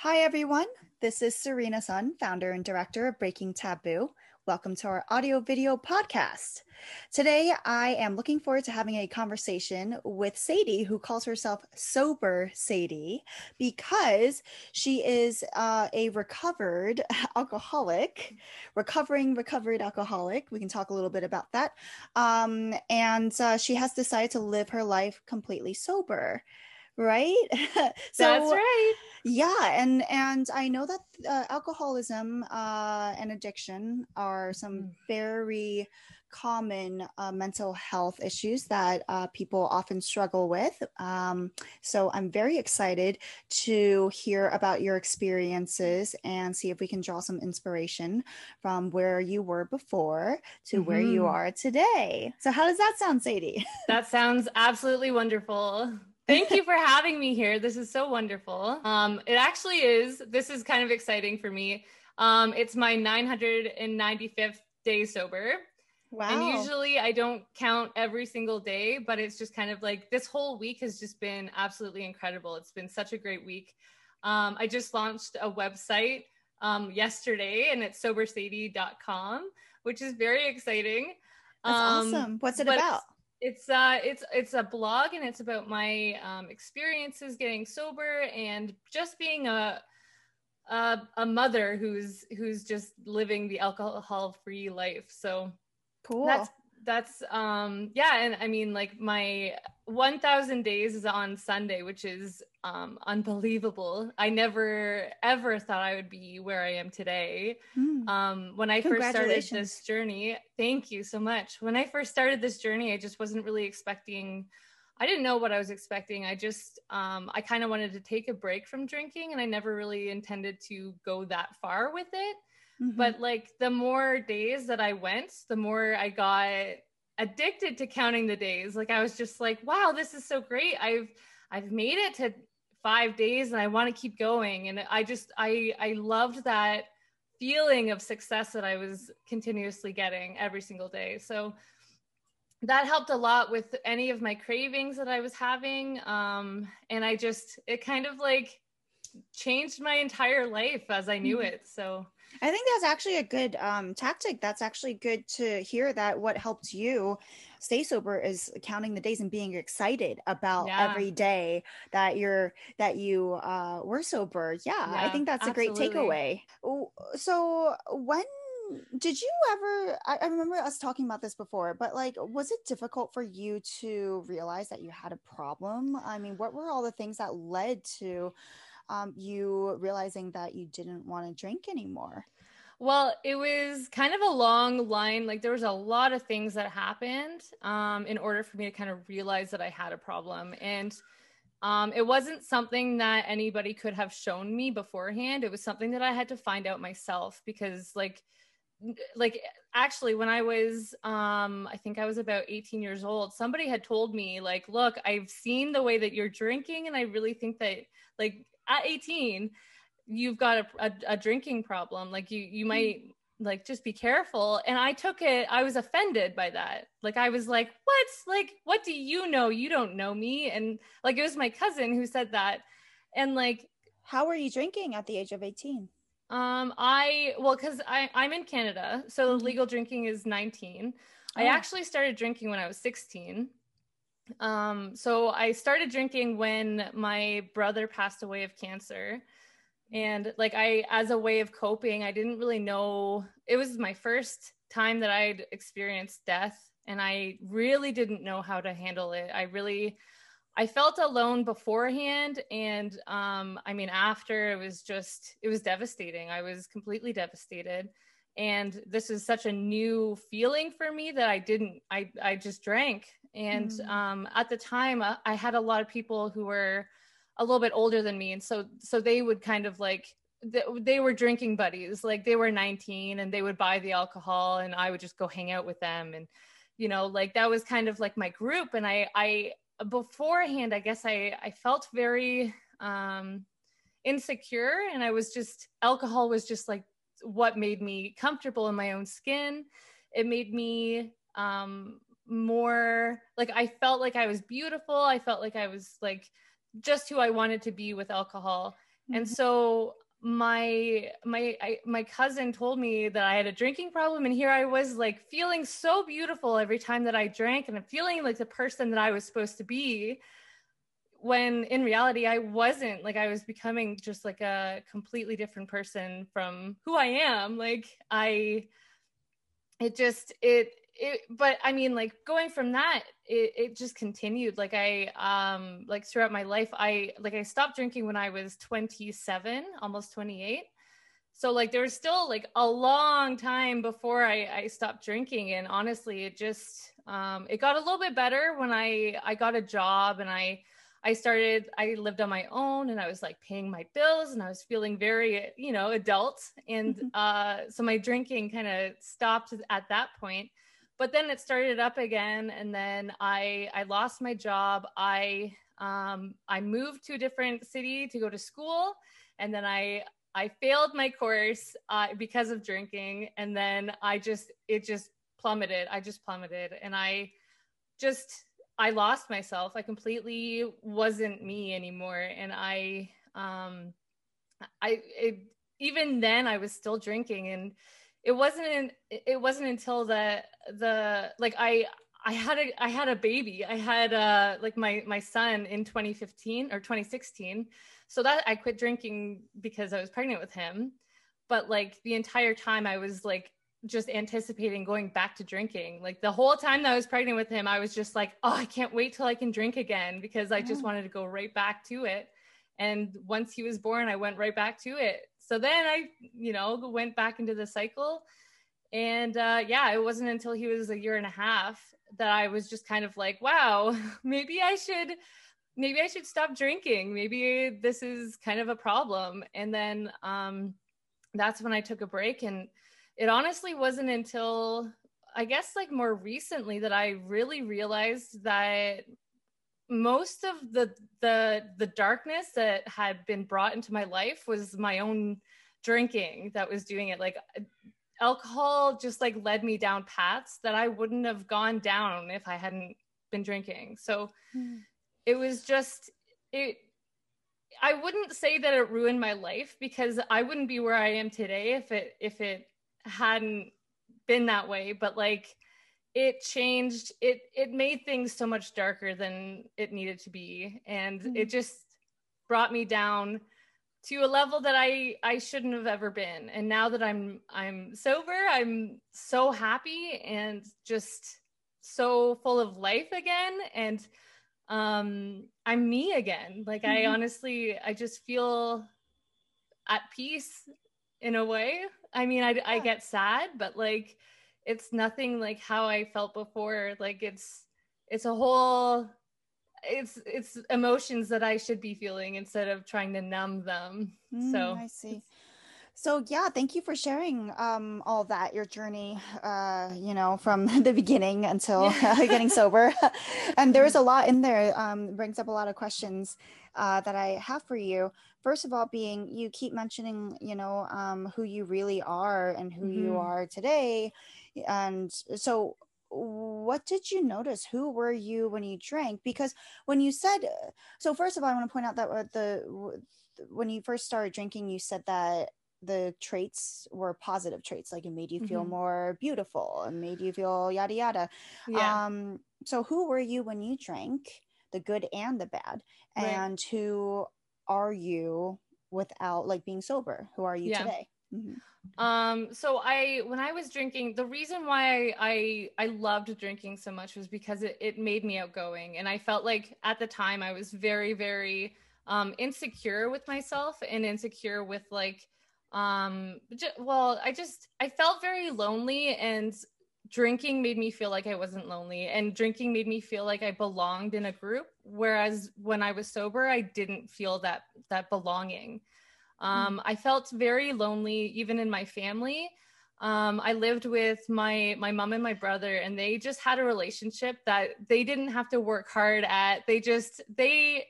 Hi, everyone. This is Serena Sun, founder and director of Breaking Taboo. Welcome to our audio video podcast. Today, I am looking forward to having a conversation with Sadie, who calls herself Sober Sadie, because she is uh, a recovered alcoholic, recovering recovered alcoholic. We can talk a little bit about that. Um, and uh, she has decided to live her life completely sober right so that's right yeah and and i know that uh, alcoholism uh, and addiction are some mm. very common uh, mental health issues that uh, people often struggle with. Um, so I'm very excited to hear about your experiences and see if we can draw some inspiration from where you were before to mm-hmm. where you mm-hmm. are today. So, how does that sound, Sadie? That sounds absolutely wonderful. Thank you for having me here. This is so wonderful. Um, it actually is. This is kind of exciting for me. Um, it's my 995th day sober. Wow. And usually I don't count every single day, but it's just kind of like this whole week has just been absolutely incredible. It's been such a great week. Um, I just launched a website um, yesterday and it's sobersadie.com, which is very exciting. That's um, awesome. What's it about? It's uh it's it's a blog and it's about my um, experiences getting sober and just being a a, a mother who's who's just living the alcohol free life. So cool. that's that's um yeah and i mean like my 1000 days is on sunday which is um unbelievable. I never ever thought i would be where i am today. Mm. um when i first started this journey thank you so much. When i first started this journey i just wasn't really expecting i didn't know what i was expecting. I just um i kind of wanted to take a break from drinking and i never really intended to go that far with it Mm-hmm. But like the more days that I went, the more I got addicted to counting the days. Like I was just like, wow, this is so great. I've I've made it to 5 days and I want to keep going and I just I I loved that feeling of success that I was continuously getting every single day. So that helped a lot with any of my cravings that I was having. Um, and I just, it kind of like changed my entire life as I knew mm-hmm. it. So I think that's actually a good um, tactic. That's actually good to hear that what helped you stay sober is counting the days and being excited about yeah. every day that you're that you uh, were sober. Yeah, yeah I think that's absolutely. a great takeaway. So when did you ever I, I, remember us talking about this before but like was it difficult for you to realize that you had a problem i mean what were all the things that led to um, you realizing that you didn't want to drink anymore? Well, it was kind of a long line. Like there was a lot of things that happened um, in order for me to kind of realize that I had a problem. And um, it wasn't something that anybody could have shown me beforehand. It was something that I had to find out myself because, like, like actually when i was um i think i was about 18 years old somebody had told me like look i've seen the way that you're drinking and i really think that like at 18 you've got a, a, a drinking problem. Like you you might like just be careful. And i took it i was offended by that. Like i was like what? Like what do you know? You don't know me. And like it was my cousin who said that. And like how were you drinking at the age of 18 um i well because i i'm in canada so mm-hmm. legal drinking is 19 oh. i actually started drinking when i was 16 um, so I started drinking when my brother passed away of cancer. And like I, as a way of coping, I didn't really know. It was my first time that I'd experienced death, and I really didn't know how to handle it. I really, I felt alone beforehand, and um, I mean, after it was just, it was devastating. I was completely devastated and this is such a new feeling for me that i didn't i i just drank and mm. um, at the time, uh, I had a lot of people who were a little bit older than me. And so, so they would kind of like, they were drinking buddies. Like they were 19 and they would buy the alcohol and I would just go hang out with them. And, you know, like that was kind of like my group. And I, I, beforehand, I guess I, I felt very, um, insecure and I was just, alcohol was just like what made me comfortable in my own skin. It made me, um, more like I felt like I was beautiful. I felt like I was like just who I wanted to be with alcohol. Mm-hmm. And so my my I, my cousin told me that I had a drinking problem and here I was like feeling so beautiful every time that I drank and I'm feeling like the person that I was supposed to be when in reality I wasn't like I was becoming just like a completely different person from who I am like I it just it it but i mean like going from that it, it just continued. Like i um like throughout my life i like i stopped drinking when i was 27 almost 28 so like there was still like a long time before i i stopped drinking. And honestly it just um it got a little bit better when i i got a job and i I started, I lived on my own and I was like paying my bills and I was feeling very, you know, adult. And uh, so my drinking kind of stopped at that point but then it started up again and then i i lost my job. I um i moved to a different city to go to school and then i i failed my course uh, because of drinking and then i just it just plummeted. I just plummeted and i just i lost myself. I completely wasn't me anymore and i um i it, even then i was still drinking and it wasn't in, it wasn't until the the like I I had a I had a baby. I had uh like my my son in 2015 or 2016. So that I quit drinking because I was pregnant with him. But like the entire time I was like just anticipating going back to drinking. Like the whole time that I was pregnant with him, I was just like, oh, I can't wait till I can drink again because I just wanted to go right back to it. And once he was born, I went right back to it so then I, you know, went back into the cycle. And uh, yeah, it wasn't until he was a year and a half that I was just kind of like, wow, maybe I should, maybe I should stop drinking. Maybe this is kind of a problem. And then um, that's when I took a break. And it honestly wasn't until I guess like more recently that I really realized that most of the the the darkness that had been brought into my life was my own drinking that was doing it. Like alcohol just like led me down paths that I wouldn't have gone down if I hadn't been drinking. So mm. it was just it I wouldn't say that it ruined my life because I wouldn't be where I am today if it if it hadn't been that way. But like it changed it it made things so much darker than it needed to be and mm-hmm. it just brought me down to a level that I I shouldn't have ever been. And now that I'm I'm sober, I'm so happy and just so full of life again and um I'm me again. Like mm-hmm. I honestly I just feel at peace in a way. I mean I yeah. I get sad, but like it's nothing like how I felt before. Like it's it's a whole it's it's emotions that I should be feeling instead of trying to numb them. Mm, so I see. So yeah, thank you for sharing um, all that your journey, uh, you know, from the beginning until uh, getting sober. and there's a lot in there. Um, brings up a lot of questions uh, that I have for you. First of all, being you keep mentioning, you know, um, who you really are and who mm-hmm. you are today, and so what did you notice who were you when you drank because when you said so first of all i want to point out that uh, the when you first started drinking you said that the traits were positive traits like it made you feel mm-hmm. more beautiful and made you feel yada yada yeah. um so who were you when you drank the good and the bad and right. who are you without like being sober who are you yeah. today mm-hmm. Um, so I, when I was drinking, the reason why I, I, loved drinking so much was because it, it made me outgoing. And I felt like at the time I was very, very, um, insecure with myself and insecure with like, um, j- well, I just, I felt very lonely and drinking made me feel like I wasn't lonely and drinking made me feel like I belonged in a group. Whereas when I was sober, I didn't feel that, that belonging. Um, I felt very lonely, even in my family. Um, I lived with my my mom and my brother, and they just had a relationship that they didn't have to work hard at. They just they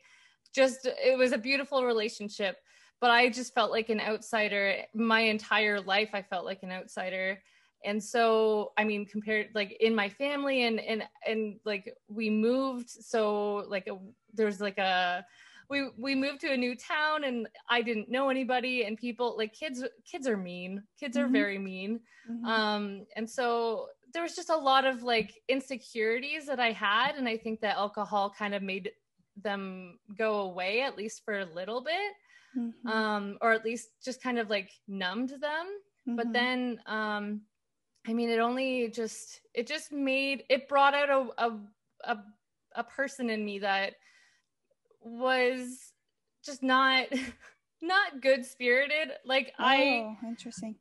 just it was a beautiful relationship. But I just felt like an outsider my entire life. I felt like an outsider and so i mean compared like in my family and and and like we moved so like a, there's like a we we moved to a new town and I didn't know anybody and people like kids kids are mean. Kids are mm-hmm. very mean. Mm-hmm. Um and so there was just a lot of like insecurities that I had and I think that alcohol kind of made them go away at least for a little bit. Mm-hmm. Um or at least just kind of like numbed them. But mm-hmm. then um I mean it only just it just made it brought out a a a, a person in me that was just not not good spirited like I. oh, i interesting.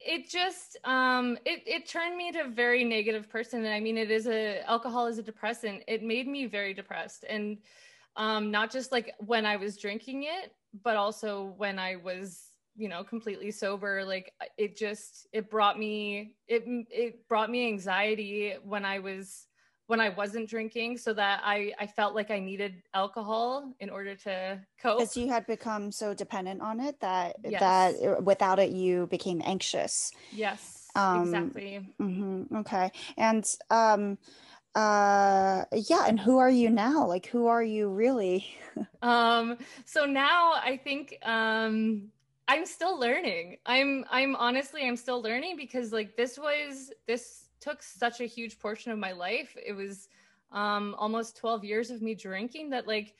It just um it it turned me into a very negative person and i mean it is a alcohol is a depressant. It made me very depressed. And um not just like when i was drinking it but also when i was you know completely sober. Like it just it brought me it it brought me anxiety when i was when I wasn't drinking so that I, I felt like I needed alcohol in order to cope. Because you had become so dependent on it that yes. that without it you became anxious. Yes. Um, exactly. Mm-hmm, okay. And um uh yeah and who are you now like who are you really um so now i think um i'm still learning i'm i'm honestly i'm still learning because like this was this took such a huge portion of my life. It was um, almost 12 years of me drinking that like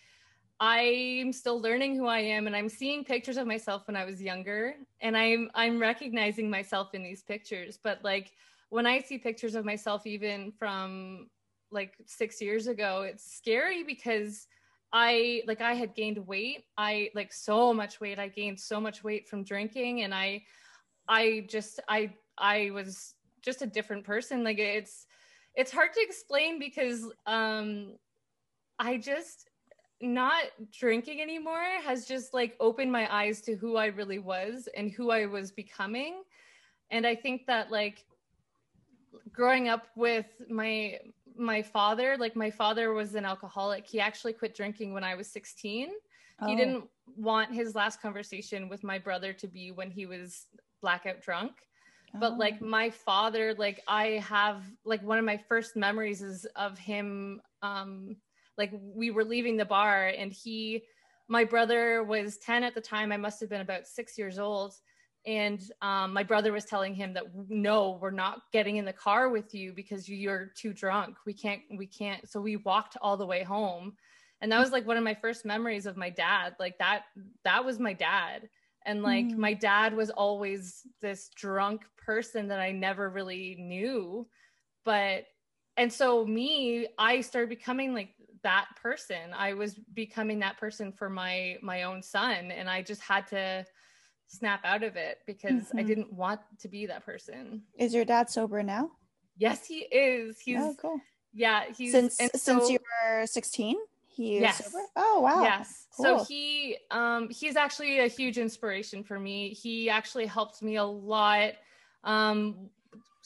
I'm still learning who I am and I'm seeing pictures of myself when I was younger and I'm I'm recognizing myself in these pictures. But like when I see pictures of myself even from like 6 years ago, it's scary because I like I had gained weight. I like so much weight. I gained so much weight from drinking and I I just I I was just a different person like it's it's hard to explain because um i just not drinking anymore has just like opened my eyes to who i really was and who i was becoming. And i think that like growing up with my my father like my father was an alcoholic. He actually quit drinking when i was 16 oh. he didn't want his last conversation with my brother to be when he was blackout drunk but like oh. my father like i have like one of my first memories is of him um like we were leaving the bar and he my brother was 10 at the time. I must have been about six years old. And um, my brother was telling him that no we're not getting in the car with you because you're too drunk. We can't we can't. So we walked all the way home. And that was like one of my first memories of my dad. Like that that was my dad and like mm. my dad was always this drunk person that i never really knew. But and so me i started becoming like that person. I was becoming that person for my my own son and i just had to snap out of it because mm-hmm. i didn't want to be that person. Is your dad sober now? Yes he is. He's oh, cool. Yeah he's since since you were 16 he yes. sober? Oh wow. Yes. Cool. So he um he's actually a huge inspiration for me. He actually helped me a lot um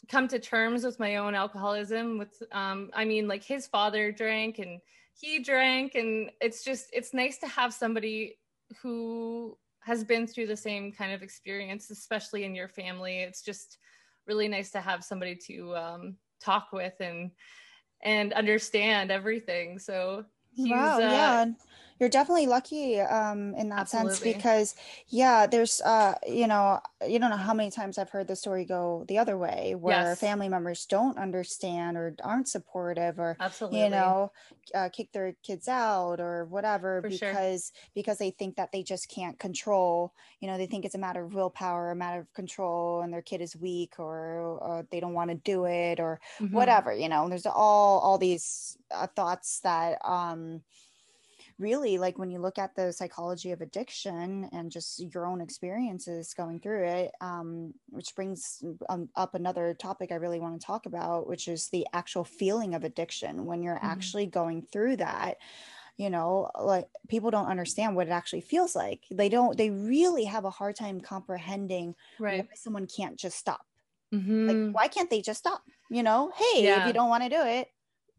come to terms with my own alcoholism with um I mean like his father drank and he drank and it's just it's nice to have somebody who has been through the same kind of experience especially in your family. It's just really nice to have somebody to um talk with and and understand everything. So He's, wow, uh, yeah you're definitely lucky um, in that Absolutely. sense because yeah there's uh, you know you don't know how many times i've heard the story go the other way where yes. family members don't understand or aren't supportive or Absolutely. you know uh, kick their kids out or whatever For because sure. because they think that they just can't control you know they think it's a matter of willpower a matter of control and their kid is weak or, or they don't want to do it or mm-hmm. whatever you know there's all all these uh, thoughts that um really like when you look at the psychology of addiction and just your own experiences going through it um, which brings um, up another topic i really want to talk about which is the actual feeling of addiction when you're mm-hmm. actually going through that you know like people don't understand what it actually feels like they don't they really have a hard time comprehending right. why someone can't just stop mm-hmm. like why can't they just stop you know hey yeah. if you don't want to do it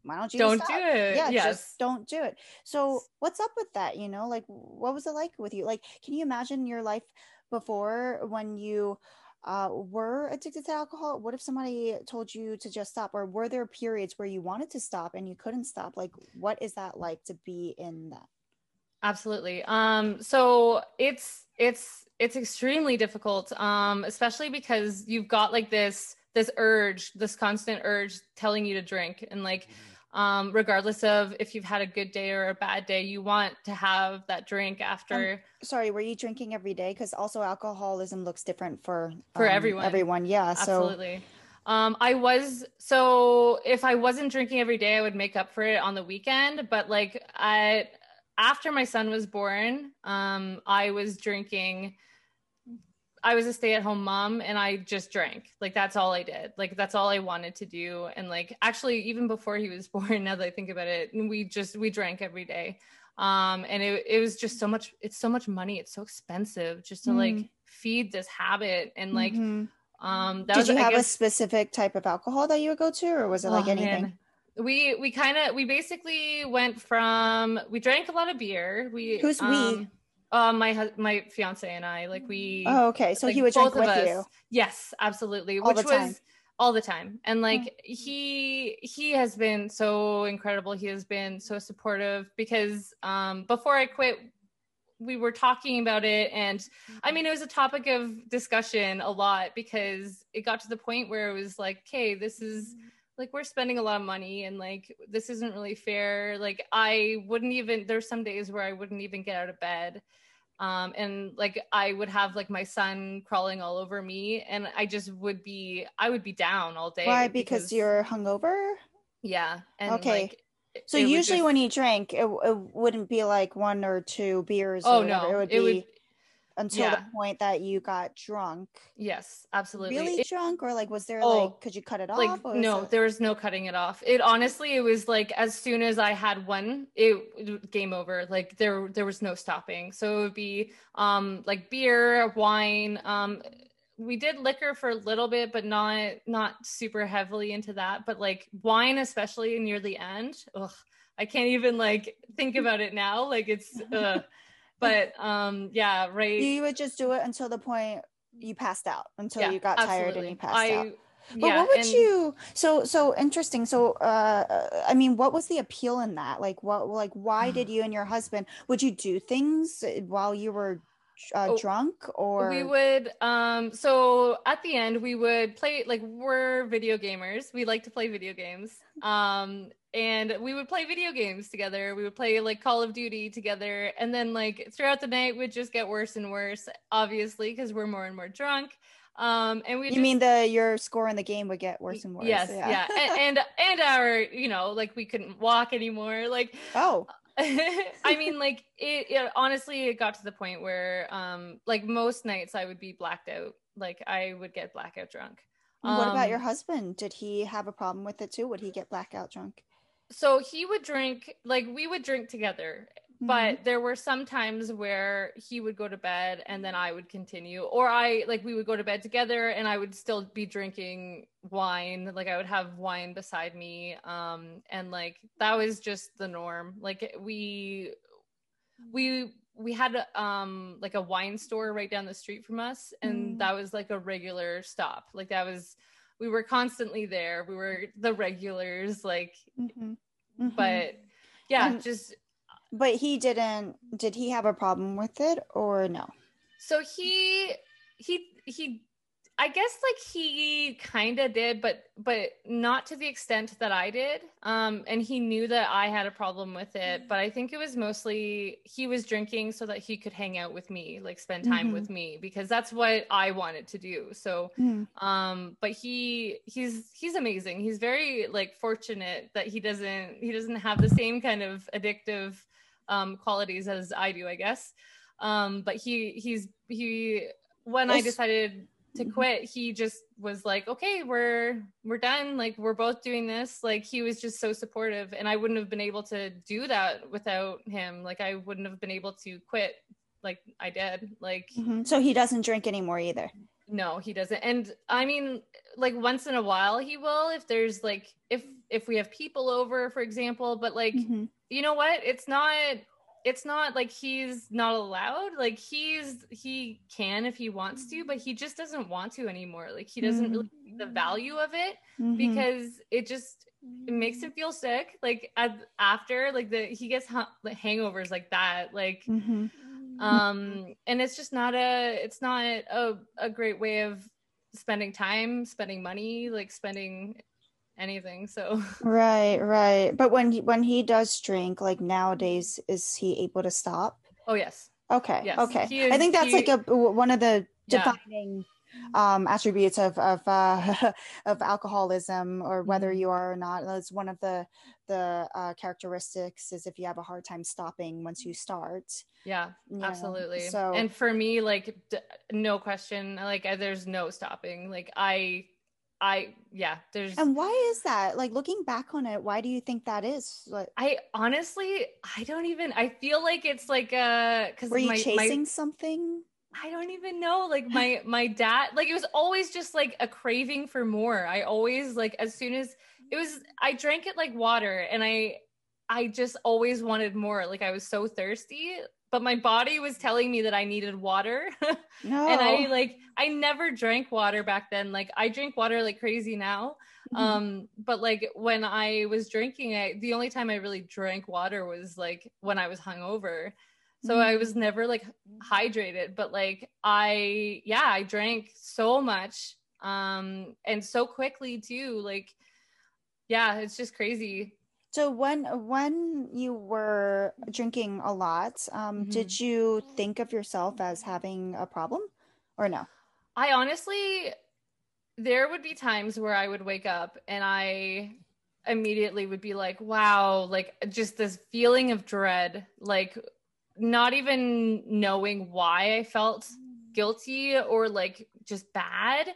why don't you don't do it. Yeah yes. just don't do it. So what's up with that you know? Like what was it like with you? Like can you imagine your life before when you uh, were addicted to alcohol? What if somebody told you to just stop? Or were there periods where you wanted to stop and you couldn't stop? Like what is that like to be in that? Absolutely. Um, so it's it's it's extremely difficult, um, especially because you've got like this this urge, this constant urge telling you to drink, and like mm-hmm. um, regardless of if you've had a good day or a bad day, you want to have that drink after. Um, sorry, were you drinking every day? Because also alcoholism looks different for for um, everyone. Everyone, yeah. Absolutely. So. Um, I was so if I wasn't drinking every day, I would make up for it on the weekend. But like I after my son was born, um, I was drinking. I was a stay at home mom and I just drank. Like that's all I did. Like that's all I wanted to do. And like actually even before he was born, now that I think about it, we just we drank every day. Um and it it was just so much it's so much money. It's so expensive just to mm. like feed this habit and like mm-hmm. um Did was, you have guess, a specific type of alcohol that you would go to or was it like oh, anything? Man we we kind of we basically went from we drank a lot of beer. We who's um, we? Uh, my my fiance and I like we. Oh, okay. So like, he would drink with us, you. Yes, absolutely. All which was all the time, and like oh. he he has been so incredible. He has been so supportive because um before I quit, we were talking about it and i mean it was a topic of discussion a lot because it got to the point where it was like okay this is like we're spending a lot of money and like this isn't really fair. Like i wouldn't even there's some days where i wouldn't even get out of bed. Um and like i would have like my son crawling all over me and i just would be i would be down all day why? Because, because you're hungover? Yeah and okay. like, so usually just... when you drink it, it wouldn't be like one or two beers oh no it would be it would, until yeah. the point that you got drunk. Yes, absolutely. Really it, drunk, or like was there oh, like could you cut it like, off? no, it... there was no cutting it off. It honestly, it was like as soon as I had one, it game over. Like there, there was no stopping. So it would be um like beer, wine. Um, we did liquor for a little bit, but not not super heavily into that. But like wine, especially near the end, ugh, I can't even like think about it now. Like it's. Uh, but um yeah right. You would just do it until the point you passed out until yeah, you got absolutely. tired and you passed I, out. But yeah, what would and, you so so interesting. So uh i mean what was the appeal in that? Like what like why did you and your husband would you do things while you were uh, oh, drunk or? we would um so at the end we would play like we're video gamers. We like to play video games. Um and we would play video games together. We would play like Call of Duty together, and then like throughout the night would just get worse and worse, obviously, because we're more and more drunk. Um, and we you just, mean the your score in the game would get worse and worse? Yes, yeah, yeah. and, and and our you know like we couldn't walk anymore. Like oh. I mean, like it, it, Honestly, it got to the point where, um, like most nights, I would be blacked out. Like I would get blackout drunk. what about your um, husband? Did he have a problem with it too? Would he get blackout drunk? So he would drink like we would drink together mm-hmm. but there were some times where he would go to bed and then I would continue or I like we would go to bed together and I would still be drinking wine like I would have wine beside me um and like that was just the norm like we we we had um like a wine store right down the street from us and mm. that was like a regular stop like that was we were constantly there. We were the regulars, like, mm-hmm. Mm-hmm. but yeah, and, just. But he didn't. Did he have a problem with it or no? So he he he I guess like he kind of did, but but not to the extent that I did. Um, and he knew that I had a problem with it, but I think it was mostly he was drinking so that he could hang out with me, like spend time mm-hmm. with me, because that's what I wanted to do. So, mm. um, but he he's he's amazing. He's very like fortunate that he doesn't he doesn't have the same kind of addictive um, qualities as I do, I guess. Um, but he he's he when I decided to mm-hmm. quit he just was like okay we're we're done. Like we're both doing this. Like he was just so supportive and i wouldn't have been able to do that without him. Like i wouldn't have been able to quit like i did. Like mm-hmm. so he doesn't drink anymore either? No he doesn't. And i mean like once in a while he will if there's like if if we have people over for example but like mm-hmm. you know what? It's not it's not like he's not allowed like he's he can if he wants to but he just doesn't want to anymore like he doesn't mm-hmm. really see the value of it mm-hmm. because it just it makes him feel sick like after like the he gets ha- hangovers like that like mm-hmm. um and it's just not a it's not a, a great way of spending time spending money like spending anything so right right but when he when he does drink like nowadays is he able to stop oh yes okay yes. okay is, i think that's he, like a one of the defining yeah. um attributes of of uh of alcoholism or whether mm-hmm. you are or not that's one of the the uh, characteristics is if you have a hard time stopping once you start yeah absolutely know? so and for me like d- no question like there's no stopping like i I yeah, there's And why is that? Like looking back on it, why do you think that is? Like I honestly I don't even I feel like it's like uh cuz Were you my, chasing my, something? I don't even know. Like my my dad like it was always just like a craving for more. I always like as soon as it was I drank it like water and I I just always wanted more. Like I was so thirsty but my body was telling me that I needed water. no. and I like I never drank water back then. Like I drink water like crazy now. Mm-hmm. Um but like when I was drinking I the only time I really drank water was like when I was hungover. So mm-hmm. I was never like hydrated, but like I yeah, I drank so much um and so quickly too. Like yeah, it's just crazy. So when when you were drinking a lot, um, mm-hmm. did you think of yourself as having a problem, or no? I honestly, there would be times where I would wake up and I immediately would be like, "Wow!" Like just this feeling of dread, like not even knowing why I felt guilty or like just bad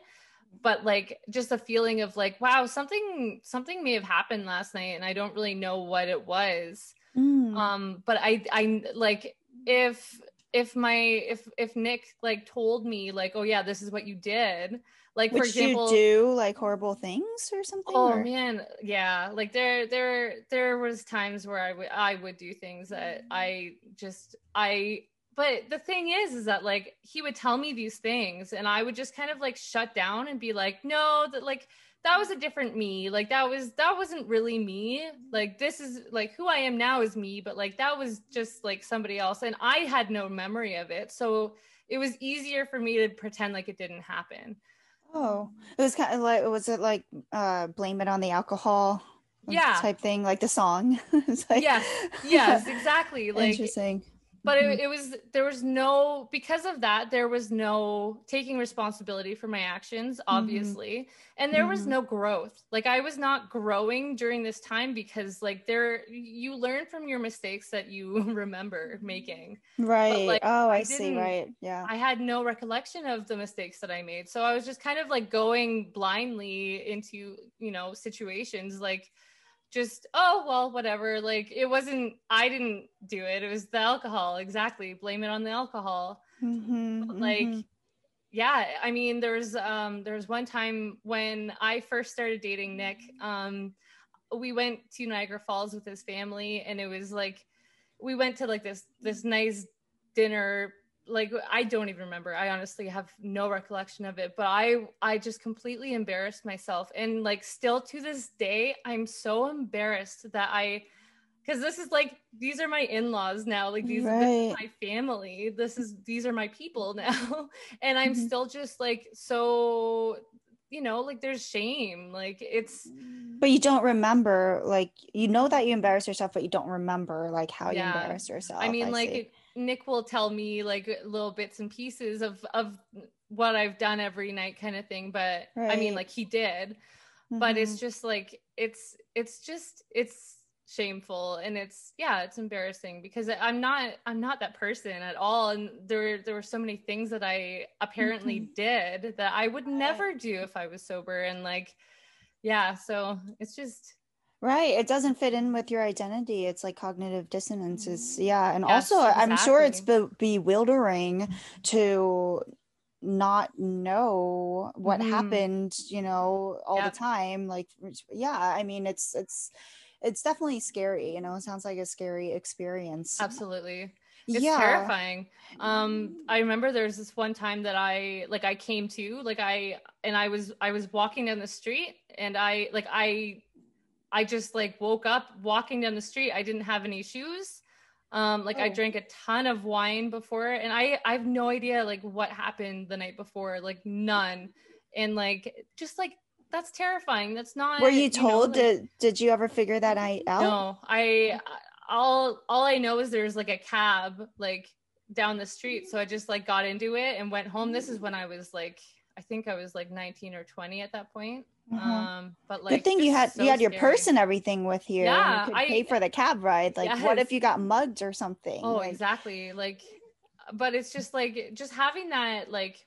but like just a feeling of like wow something something may have happened last night and i don't really know what it was mm. um but i i like if if my if if nick like told me like oh yeah this is what you did like Would for example you do like horrible things or something oh or? man yeah like there there there was times where i would i would do things that i just i but the thing is is that like he would tell me these things and i would just kind of like shut down and be like no that like that was a different me. Like that was that wasn't really me. Like this is like who i am now is me but like that was just like somebody else. And i had no memory of it. So it was easier for me to pretend like it didn't happen. Oh it was kind of like was it like uh blame it on the alcohol? Yeah. Type thing like the song? It's like, yes. Yes exactly. Like interesting but it, mm-hmm. it, was there was no because of that there was no taking responsibility for my actions mm-hmm. obviously mm-hmm. and there mm-hmm. was no growth like i was not growing during this time because like there you learn from your mistakes that you remember making right like, oh i, I see right yeah i had no recollection of the mistakes that i made so i was just kind of like going blindly into you know situations like just oh well whatever. Like it wasn't i didn't do it. It was the alcohol exactly. Blame it on the alcohol. Mm-hmm, like mm-hmm. yeah i mean there's um there was one time when i first started dating nick um we went to niagara falls with his family and it was like we went to like this this nice dinner like I don't even remember. I honestly have no recollection of it, but I I just completely embarrassed myself and like still to this day I'm so embarrassed that I cuz this is like these are my in-laws now. Like these right. my family. This is these are my people now. and I'm mm-hmm. still just like so you know, like there's shame. Like it's but you don't remember like you know that you embarrass yourself but you don't remember like how yeah. you embarrass yourself. I mean I like it, Nick will tell me like little bits and pieces of of what I've done every night kind of thing but right. I mean like he did mm-hmm. but it's mm-hmm. just like it's it's just it's shameful and it's yeah it's embarrassing because I'm not I'm not that person at all and there there were so many things that I apparently mm-hmm. did that I would never do if I was sober and like yeah so it's just Right. It doesn't fit in with your identity. It's like cognitive dissonance is yeah. And yes, also exactly. I'm sure it's be- bewildering to not know what mm-hmm. happened, you know, all yep. the time. Like yeah, I mean it's it's it's definitely scary you know it sounds like a scary experience absolutely it's yeah. terrifying um i remember there's this one time that i like i came to like i and i was i was walking down the street and i like i i just like woke up walking down the street i didn't have any shoes. Um like oh. i drank a ton of wine before and i i have no idea like what happened the night before like none. And like just like that's terrifying. That's not were you told you know, like, did did you ever figure that night out? No i all all i know is there's like a cab like down the street. So i just like got into it and went home. This is when i was like i think i was like 19 or 20 at that point Mm-hmm. Um, but like, good thing you had so you had your scary. purse and everything with you. Yeah, you could I, pay for the cab ride. Like, yes. what if you got mugged or something? Oh, like, exactly. Like, but it's just like just having that like,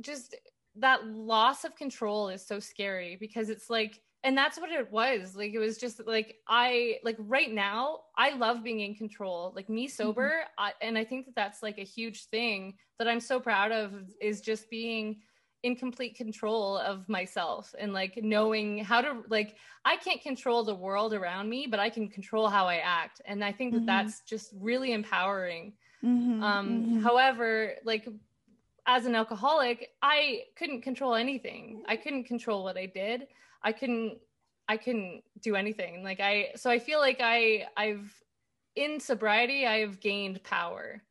just that loss of control is so scary because it's like, and that's what it was. Like, it was just like I like right now I love being in control. Like me sober, mm-hmm. I, and I think that that's like a huge thing that I'm so proud of is just being in complete control of myself and like knowing how to like i can't control the world around me but i can control how i act. And i think that mm-hmm. that's just really empowering. Mm-hmm, um mm-hmm. however like as an alcoholic i couldn't control anything. I couldn't control what i did. I couldn't i couldn't do anything. Like i so i feel like i i've in sobriety i've gained power.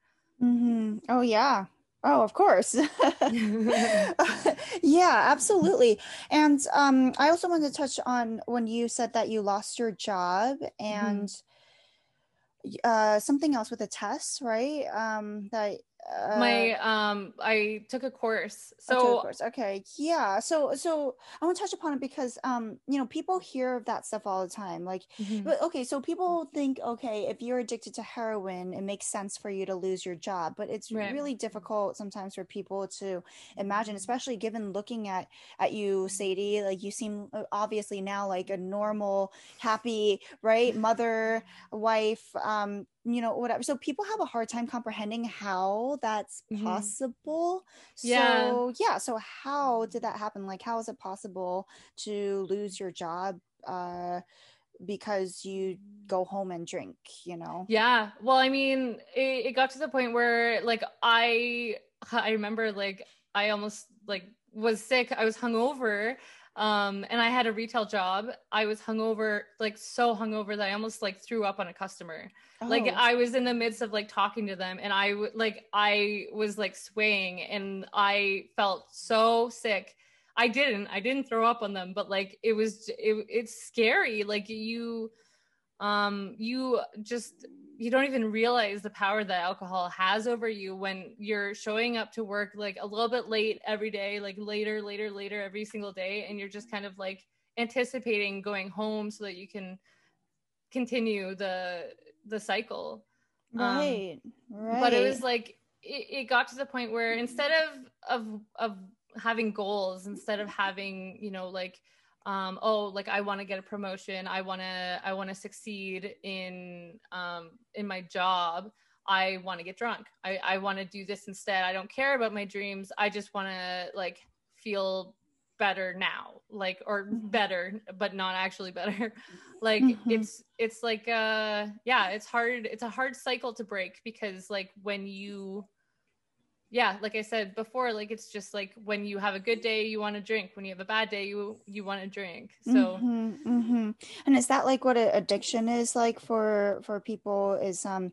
Mm-hmm. oh yeah Oh, of course. yeah, absolutely. And um, I also wanted to touch on when you said that you lost your job and mm-hmm. uh, something else with a test, right? Um, that uh, my um i took a course so a course. okay yeah so so i want to touch upon it because um you know people hear of that stuff all the time like mm-hmm. but okay so people think okay if you're addicted to heroin it makes sense for you to lose your job but it's right. really difficult sometimes for people to imagine especially given looking at at you sadie like you seem uh, obviously now like a normal happy right mother wife um you know whatever so people have a hard time comprehending how that's mm-hmm. possible yeah. so yeah so how did that happen like how is it possible to lose your job uh because you go home and drink you know yeah well i mean it, it got to the point where like i i remember like i almost like was sick i was hungover um, and I had a retail job. I was hungover, like so hungover that I almost like threw up on a customer. Oh. Like I was in the midst of like talking to them, and I like I was like swaying, and I felt so sick. I didn't, I didn't throw up on them, but like it was, it, it's scary. Like you, um, you just you don't even realize the power that alcohol has over you when you're showing up to work like a little bit late every day, like later, later, later every single day. And you're just kind of like anticipating going home so that you can continue the the cycle. Right. Um, right. But it was like it, it got to the point where instead of of of having goals, instead of having, you know, like um, oh like i want to get a promotion i want to i want to succeed in um, in my job i want to get drunk i, I want to do this instead i don't care about my dreams i just want to like feel better now like or mm-hmm. better but not actually better like mm-hmm. it's it's like uh yeah it's hard it's a hard cycle to break because like when you yeah like i said before like it's just like when you have a good day you want to drink when you have a bad day you you want to drink so mm-hmm, mm-hmm. and is that like what addiction is like for for people is um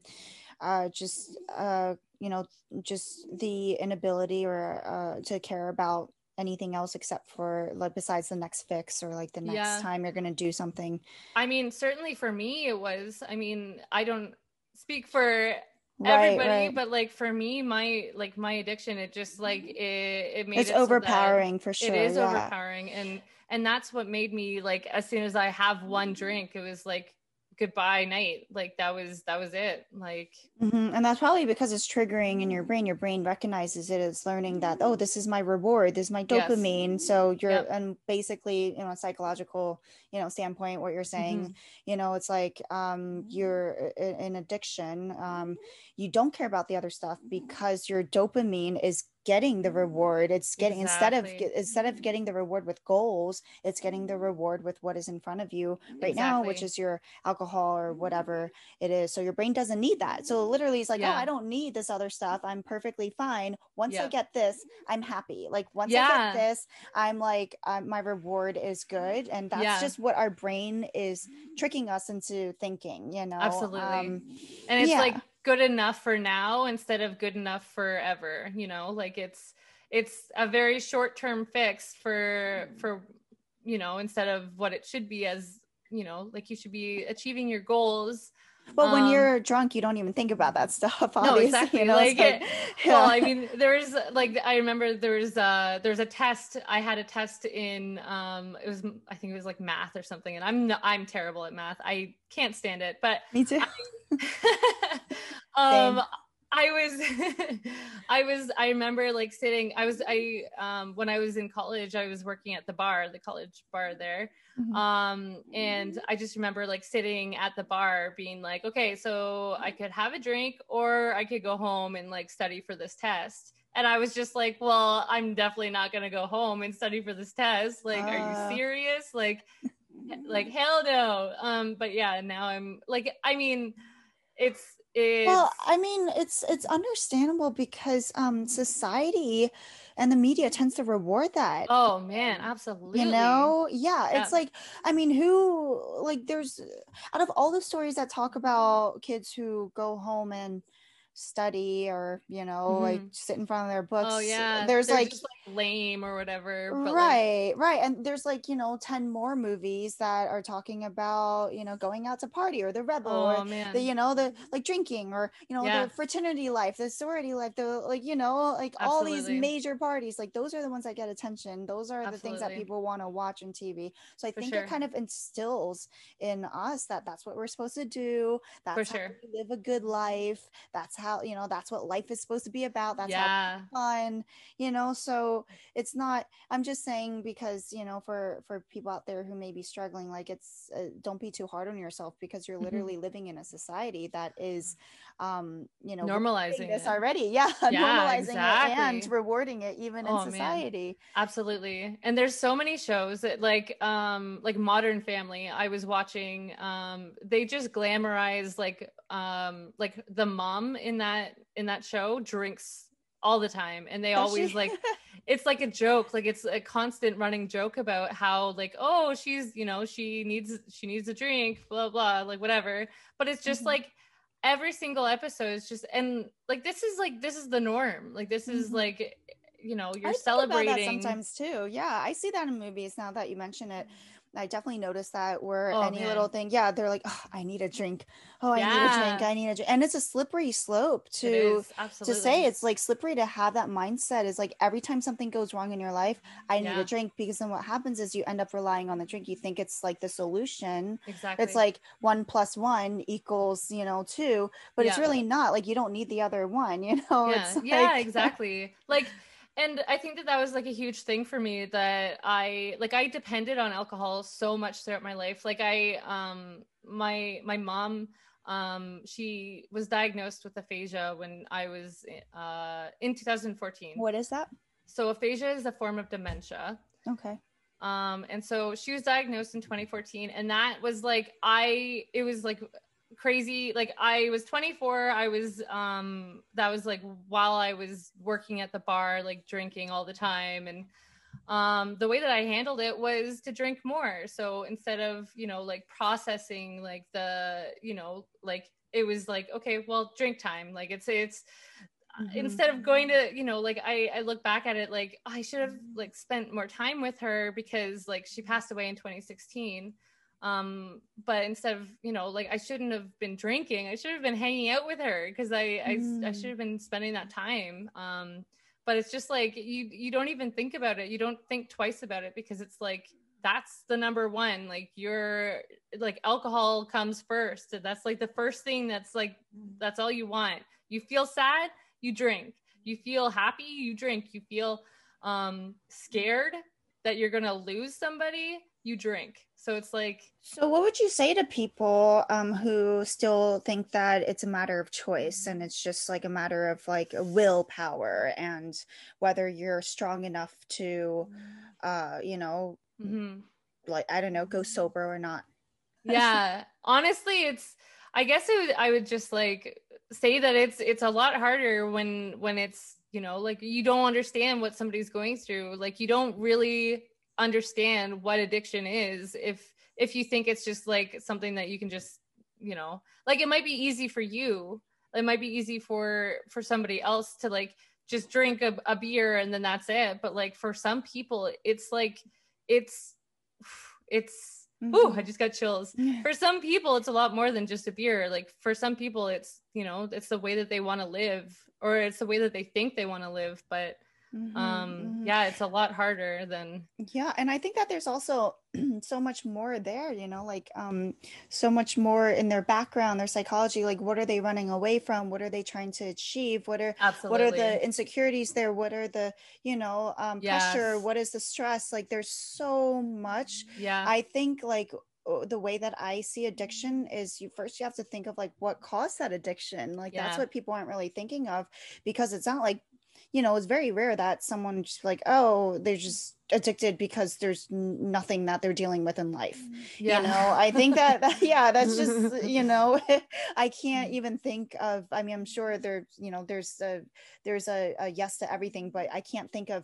uh just uh you know just the inability or uh to care about anything else except for like besides the next fix or like the next yeah. time you're going to do something i mean certainly for me it was i mean i don't speak for everybody right, right. but like for me my like my addiction it just like mm-hmm. it, it made it's it overpowering so for sure it is yeah. overpowering and and that's what made me like as soon as i have one mm-hmm. drink it was like goodbye night like that was that was it like mm-hmm. and that's probably because it's triggering in your brain your brain recognizes it as learning that oh mm-hmm. this is my reward this is my dopamine yes. so you're yep. and basically you know psychological you know standpoint what you're saying mm-hmm. you know it's like um you're in addiction um you don't care about the other stuff because your dopamine is getting the reward it's getting exactly. instead of instead of getting the reward with goals it's getting the reward with what is in front of you right exactly. now which is your alcohol or whatever it is so your brain doesn't need that so literally it's like oh, yeah. oh i don't need this other stuff i'm perfectly fine once yeah. i get this i'm happy like once yeah. i get this i'm like uh, my reward is good and that's just what our brain is tricking us into thinking you know absolutely. um, and it's like good enough for now instead of good enough forever you know? Like it's it's a very short term fix for for you know instead of what it should be as you know like you should be achieving your goals but um, when you're drunk, you don't even think about that stuff. Obviously. No, exactly. You know, like, like yeah. well, I mean, there's like I remember there was uh there's a test. I had a test in um it was I think it was like math or something, and I'm I'm terrible at math. I can't stand it. But me too. I, um, I was, I was, I remember like sitting, I was, I, um, when I was in college, I was working at the bar, the college bar there. Mm-hmm. Um, and I just remember like sitting at the bar being like, okay, so I could have a drink or I could go home and like study for this test. And I was just like, well, I'm definitely not going to go home and study for this test. Like, uh... are you ah. serious? Like, like hell no. Um, but yeah, now I'm like, I mean, it's it's well i mean it's it's understandable because um society and the media tends to reward that oh man absolutely. you know? Yeah, yeah, it's like i mean who like there's out of all the stories that talk about kids who go home and study or you know mm-hmm. like sit in front of their books oh yeah there's like, like, lame or whatever right like... right and there's like you know 10 more movies that are talking about you know going out to party or the rebel oh, or man. the you know the like drinking or you know yeah. the fraternity life the sorority life the like you know like Absolutely. all these major parties like those are the ones that get attention those are Absolutely. the things that people want to watch on tv so i For think sure. it kind of instills in us that that's what we're supposed to do that's For how sure. live a good life that's how you know that's what life is supposed to be about that's yeah. fun you know so it's not i'm just saying because you know for for people out there who may be struggling like it's uh, don't be too hard on yourself because you're mm-hmm. literally mm-hmm. living in a society that is um you know normalizing this it. already yeah, yeah normalizing exactly. it and rewarding it even oh, in society man. absolutely and there's so many shows that like um like modern family i was watching um they just glamorize like um like the mom in that in that show drinks all the time and they Does always she? like it's like a joke like it's a constant running joke about how like oh she's you know she needs she needs a drink blah blah like whatever but it's just mm-hmm. like every single episode is just and like this is like this is the norm like this is mm-hmm. like you know you're I celebrating sometimes too yeah i see that in movies now that you mention it I definitely noticed that where oh, any man. little thing, yeah, they're like, oh, I need a drink. Oh, I yeah. need a drink. I need a drink. And it's a slippery slope to to say it's like slippery to have that mindset is like every time something goes wrong in your life, I need yeah. a drink because then what happens is you end up relying on the drink. You think it's like the solution. Exactly. It's like one plus one equals, you know, two, but yeah. it's really not. Like you don't need the other one, you know? Yeah, like, yeah exactly. like and i think that that was like a huge thing for me that i like i depended on alcohol so much throughout my life. Like i um my my mom um she was diagnosed with aphasia when i was uh in 2014 what is that? So aphasia is a form of dementia. Okay. Um and so she was diagnosed in 2014 and that was like i it was like crazy like i was 24 i was um that was like while i was working at the bar like drinking all the time and um the way that i handled it was to drink more so instead of you know like processing like the you know like it was like okay well drink time like it's it's mm-hmm. instead of going to you know like i i look back at it like i should have like spent more time with her because like she passed away in 2016 um but instead of you know like i shouldn't have been drinking. I should have been hanging out with her because I, mm. I i should have been spending that time. Um but it's just like you you don't even think about it. You don't think twice about it because it's like that's the number one. Like you're like alcohol comes first. That's like the first thing that's like that's all you want. You feel sad you drink. You feel happy you drink. You feel um scared that you're gonna lose somebody you drink So it's like So what would you say to people um who still think that it's a matter of choice and it's just like a matter of like a willpower and whether you're strong enough to uh you know mm-hmm. like I don't know go sober or not? yeah, honestly it's I guess it would, I would just like say that it's it's a lot harder when when it's you know like you don't understand what somebody's going through like you don't really understand what addiction is if if you think it's just like something that you can just you know like it might be easy for you it might be easy for for somebody else to like just drink a, a beer and then that's it but like for some people it's like it's it's Mm-hmm. Ooh, I just got chills. For some people, it's a lot more than just a beer. Like for some people, it's you know, it's the way that they want to live, or it's the way that they think they want to live. But Mm-hmm, um mm-hmm. yeah it's a lot harder than yeah and i think that there's also so much more there you know like um so much more in their background their psychology like what are they running away from what are they trying to achieve what are Absolutely. what are the insecurities there what are the you know um yes. pressure what is the stress like there's so much yeah i think like the way that I see addiction is you first you have to think of like what caused that addiction. Like yeah. that's what people aren't really thinking of because it's not like you know, it's very rare that someone just like, oh, they're just addicted because there's nothing that they're dealing with in life. Yeah. You know, I think that, that yeah, that's just, you know, I can't mm. even think of, I mean, I'm sure there's, you know, there's a, there's a, a yes to everything, but I can't think of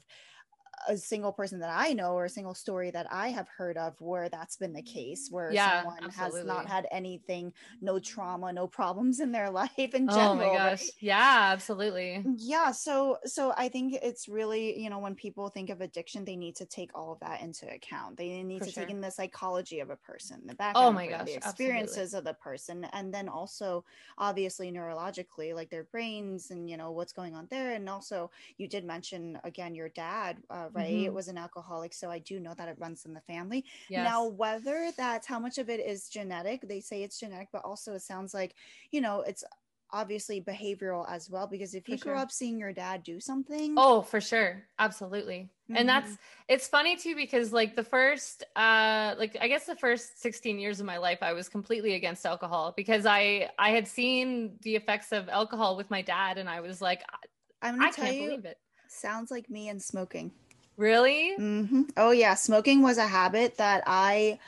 a single person that I know or a single story that I have heard of where that's been the case, where yeah, someone absolutely. has not had anything, no trauma, no problems in their life in general. Oh my gosh. Right? Yeah, absolutely. Yeah. So so I think it's really, you know, when people think of addiction, they need to take all of that into account. They need For to sure. take in the psychology of a person, the background, oh my gosh, the experiences absolutely. of the person, and then also obviously neurologically, like their brains and you know what's going on there. And also you did mention again your dad uh, right? Mm-hmm. It was an alcoholic. So I do know that it runs in the family. Yes. Now, whether that's how much of it is genetic, they say it's genetic, but also it sounds like, you know, it's obviously behavioral as well because if you for grew sure. up seeing your dad do something oh for sure absolutely mm-hmm. and that's it's funny too because like the first uh like i guess the first 16 years of my life i was completely against alcohol because i i had seen the effects of alcohol with my dad and i was like i'm gonna I tell you believe it sounds like me and smoking Really? Mm-hmm. Oh yeah, smoking was a habit that I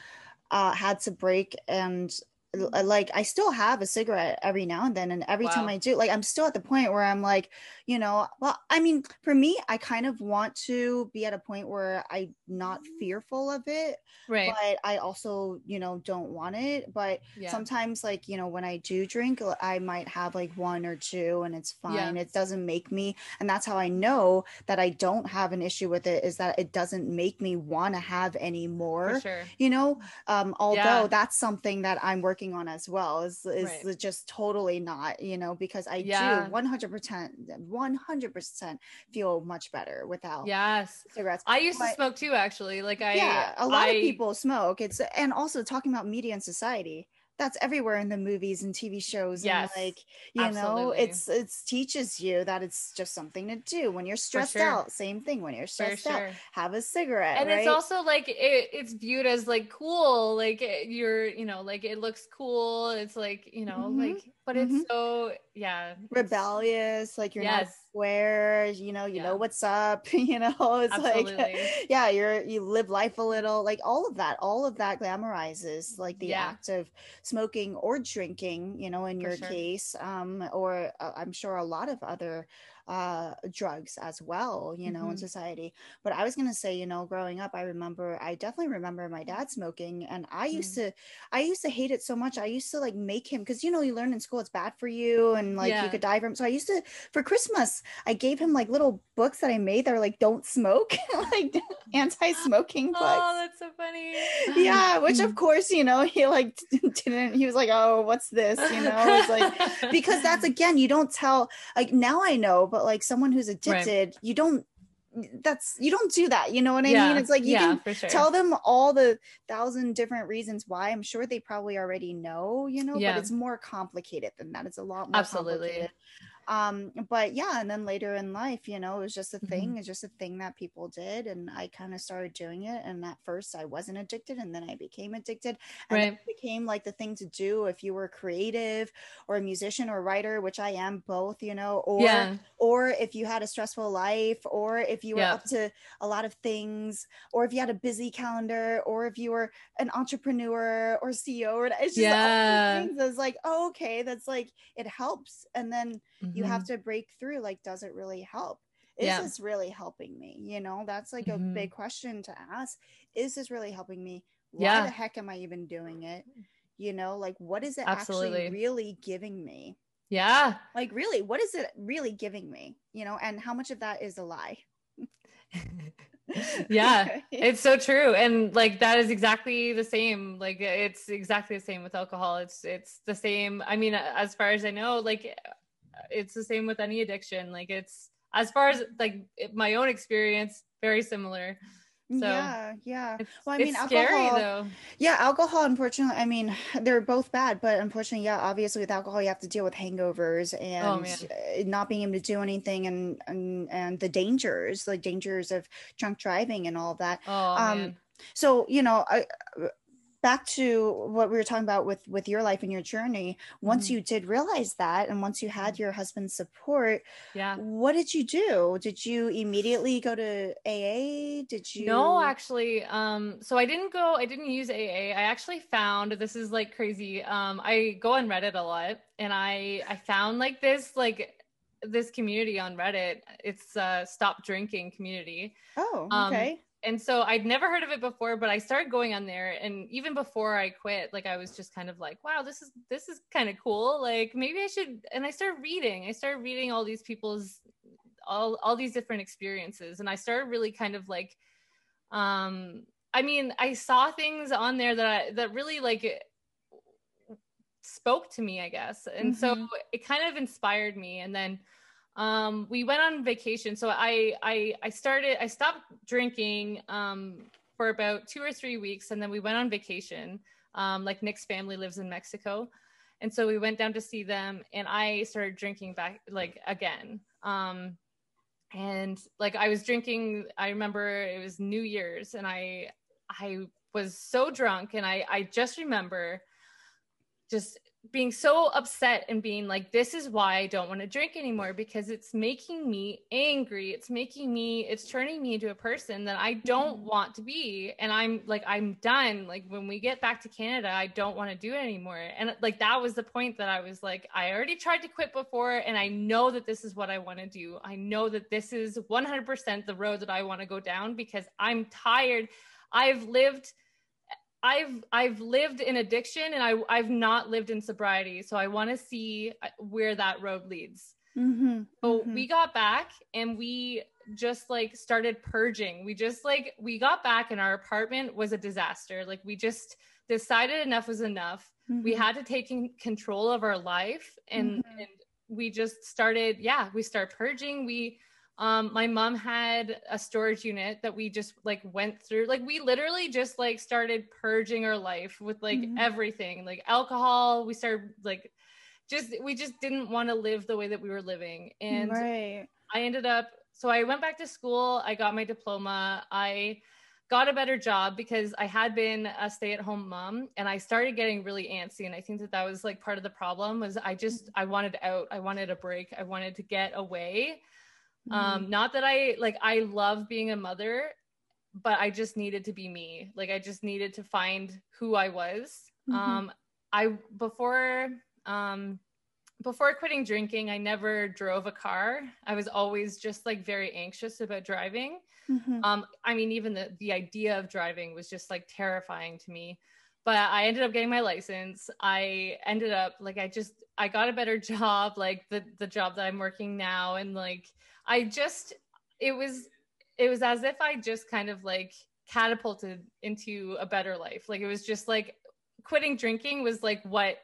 uh, had to break, and like I still have a cigarette every now and then, and every wow. time I do, like I'm still at the point where I'm like, you know well i mean for me i kind of want to be at a point where i'm not fearful of it right but i also you know don't want it but yeah. sometimes like you know when i do drink i might have like one or two and it's fine yeah. it doesn't make me and that's how i know that i don't have an issue with it is that it doesn't make me want to have any more sure. you know um although yeah. that's something that i'm working on as well is is right. just totally not you know because i do 100% 100% feel much better without yes. cigarettes. I used but, to smoke too actually like i yeah a lot I, of people smoke. It's and also talking about media and society that's everywhere in the movies and TV shows. Yes, and like you absolutely. know, it's it's teaches you that it's just something to do when you're stressed sure. out. Same thing when you're stressed sure. out, have a cigarette. And right? it's also like it, it's viewed as like cool, like you're you know like it looks cool. It's like you know mm-hmm. like but mm-hmm. it's so yeah rebellious like you're yes. not square you know you yeah. know what's up you know it's Absolutely. like yeah you're you live life a little like all of that all of that glamorizes like the yeah. act of smoking or drinking you know in For your sure. case um or uh, i'm sure a lot of other uh, drugs as well, you know, mm-hmm. in society. But I was going to say, you know, growing up, I remember, I definitely remember my dad smoking and I mm-hmm. used to, I used to hate it so much. I used to like make him, cause you know, you learn in school, it's bad for you and like yeah. you could die from. So I used to, for Christmas, I gave him like little books that I made that were like, don't smoke, like anti-smoking books. Oh, that's so funny. yeah. Which of course, you know, he like didn't, he was like, oh, what's this? You know, it's like, because that's again, you don't tell, like now I know, but like someone who's addicted, right. you don't that's you don't do that you know what i yeah. mean it's like you yeah, can sure. tell them all the thousand different reasons why i'm sure they probably already know you know yeah. but it's more complicated than that it's a lot more absolutely um but yeah and then later in life you know it was just a thing mm-hmm. it's just a thing that people did and i kind of started doing it and at first i wasn't addicted and then i became addicted and right. it became like the thing to do if you were creative or a musician or writer which i am both you know or yeah. or if you had a stressful life or if you were yeah. up to a lot of things or if you had a busy calendar or if you were an entrepreneur or ceo or it's just yeah. all things. it's like oh, okay that's like it helps and then mm-hmm. You have mm-hmm. to break through like does it really help? Is yeah. this really helping me? You know that's like mm-hmm. a big question to ask. Is this really helping me? Why yeah. the heck am i even doing it? You know like what is it Absolutely. actually really giving me? Yeah. Like really what is it really giving me? You know and how much of that is a lie? Yeah. It's so true and like that is exactly the same like it's exactly the same with alcohol. It's it's the same i mean as far as i know like it's the same with any addiction like it's as far as like my own experience very similar so yeah, yeah. Well, I mean, alcohol, scary though. Yeah, alcohol. Unfortunately, I mean, they're both bad, but unfortunately, yeah, obviously, with alcohol, you have to deal with hangovers oh, and oh, not being able to do anything, and and and the dangers, like dangers of drunk driving and all that. Oh um, man. So you know, I, back to what we were talking about with with your life and your journey once mm-hmm. you did realize that and once you had mm-hmm. your husband's support yeah. what did you do? Did you immediately go to aa did you no actually um so i didn't go i didn't use aa i actually found this is like crazy um i go on reddit a lot and i i found like this like this community on reddit. It's uh stop drinking community. Oh um, okay. um, and so I'd never heard of it before, but I started going on there and even before I quit, like I was just kind of like, wow, this is this is kind of cool. Like maybe I should and I started reading. I started reading all these people's all all these different experiences and I started really kind of like um I mean, I saw things on there that I that really like spoke to me, I guess. And mm-hmm. so it kind of inspired me and then um we went on vacation. So i i i started i stopped drinking um for about two or three weeks and then we went on vacation. Um like nick's family lives in mexico. And so we went down to see them and i started drinking back like again. Um and like i was drinking i remember it was new year's and i i was so drunk and i i just remember just being so upset and being like this is why i don't want to drink anymore because it's making me angry it's making me it's turning me into a person that i don't mm-hmm. want to be and i'm like i'm done. Like when we get back to canada i don't want to do it anymore. And like that was the point that i was like i already tried to quit before and i know that this is what i want to do. I know that this is 100% the road that i want to go down because i'm tired. I've lived I've I've lived in addiction and I I've not lived in sobriety, so I want to see uh, where that road leads. Mm-hmm, so mm-hmm. we got back and we just like started purging. We just like we got back and our apartment was a disaster. Like we just decided enough was enough. Mm-hmm. We had to take control of our life and, mm-hmm. and we just started. Yeah, we start purging. We um my mom had a storage unit that we just like went through. Like we literally just like started purging our life with like mm-hmm. everything like alcohol. We started like just we just didn't want to live the way that we were living. And right. i ended up so i went back to school. I got my diploma. I got a better job because i had been a stay-at-home mom and i started getting really antsy. And i think that that was like part of the problem was i just mm-hmm. i wanted out. I wanted a break. I wanted to get away mm-hmm. Um, not that I like I love being a mother, but I just needed to be me. Like I just needed to find who I was. Mm-hmm. Um, I before um before quitting drinking, I never drove a car. I was always just like very anxious about driving. Mm-hmm. Um, I mean, even the the idea of driving was just like terrifying to me. But I ended up getting my license. I ended up like I just I got a better job, like the the job that I'm working now, and like I just it was it was as if I just kind of like catapulted into a better life. Like it was just like quitting drinking was like what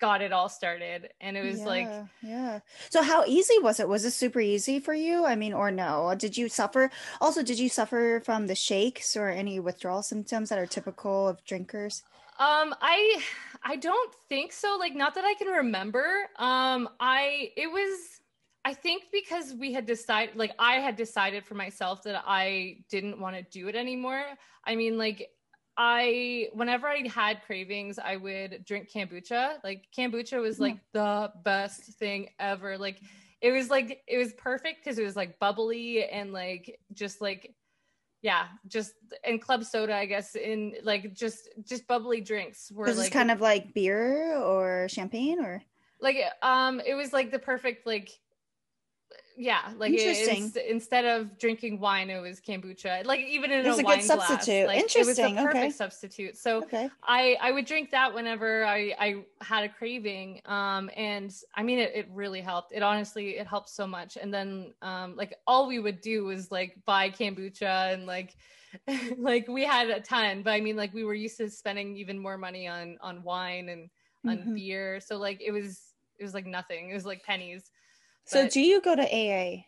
got it all started. And it was yeah, like yeah. So how easy was it? Was it super easy for you? I mean or no? Did you suffer also did you suffer from the shakes or any withdrawal symptoms that are typical of drinkers? Um i i don't think so. Like not that i can remember. Um i it was I think because we had decided, like, I had decided for myself that I didn't want to do it anymore. I mean, like, I whenever I had cravings, I would drink kombucha. Like kombucha was like the best thing ever. Like it was like it was perfect because it was like bubbly and like just like yeah, just and club soda, I guess, in like just just bubbly drinks were this like kind of like beer or champagne or like um it was like the perfect like yeah like interesting. it, instead of drinking wine it was kombucha like even in a, a wine good substitute. glass, like, interesting it was the perfect okay. substitute. So okay. i i would drink that whenever i i had a craving um and i mean it, it really helped. It honestly it helped so much. And then um like all we would do was like buy kombucha and like like we had a ton but i mean like we were used to spending even more money on on wine and on mm-hmm. beer. So like it was it was like nothing. It was like pennies so do you go to AA?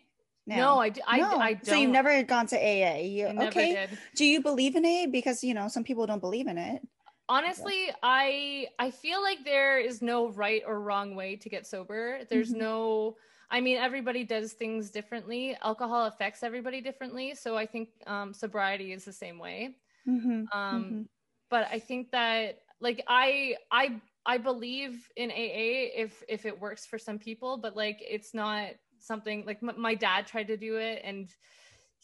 Now? No, I, I, no. I don't. So you've never gone to AA. You, okay. Did. Do you believe in AA? Because you know some people don't believe in it. Honestly, I I feel like there is no right or wrong way to get sober. There's mm-hmm. no. I mean, everybody does things differently. Alcohol affects everybody differently. So I think um, sobriety is the same way. Mm-hmm. Um, mm-hmm. But I think that like I I I believe in AA if if it works for some people, but like it's not something like m- my dad tried to do it and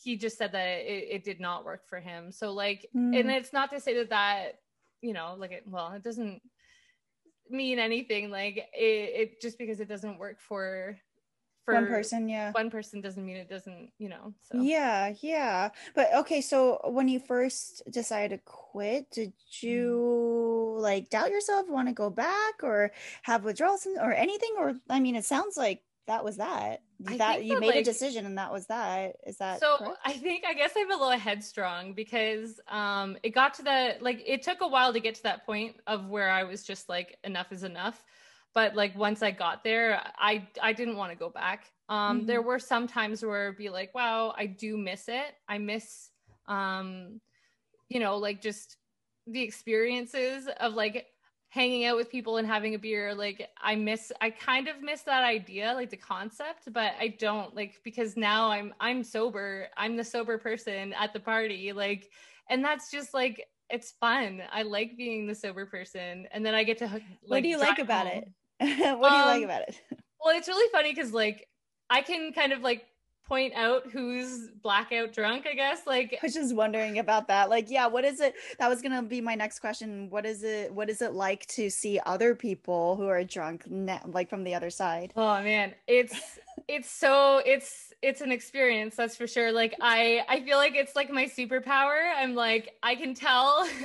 he just said that it, it did not work for him. So like, mm. and it's not to say that that you know like it, well it doesn't mean anything like it, it just because it doesn't work for for one person yeah. one person doesn't mean it doesn't you know so. Yeah yeah. But okay so when you first decided to quit did mm-hmm. you like doubt yourself want to go back or have withdrawals or anything? Or i mean it sounds like that was that. I that you that, made like, a decision and that was that. Is that so correct? i think i guess i'm a little headstrong because um it got to the like it took a while to get to that point of where i was just like enough is enough but like once i got there i i didn't want to go back. Um mm-hmm. there were some times where it'd be like wow i do miss it. I miss um you know like just the experiences of like hanging out with people and having a beer. Like i miss i kind of miss that idea like the concept but i don't like because now i'm i'm sober. I'm the sober person at the party like and that's just like it's fun. I like being the sober person and then i get to like what do you like about home. it what do you um, like about it? well, it's really funny because like I can kind of like point out who's blackout drunk, I guess. Like I was just wondering about that. Like, yeah, what is it? That was gonna be my next question. What is it? What is it like to see other people who are drunk, like from the other side? Oh man, it's it's so it's it's an experience that's for sure. Like i i feel like it's like my superpower. I'm like i can tell.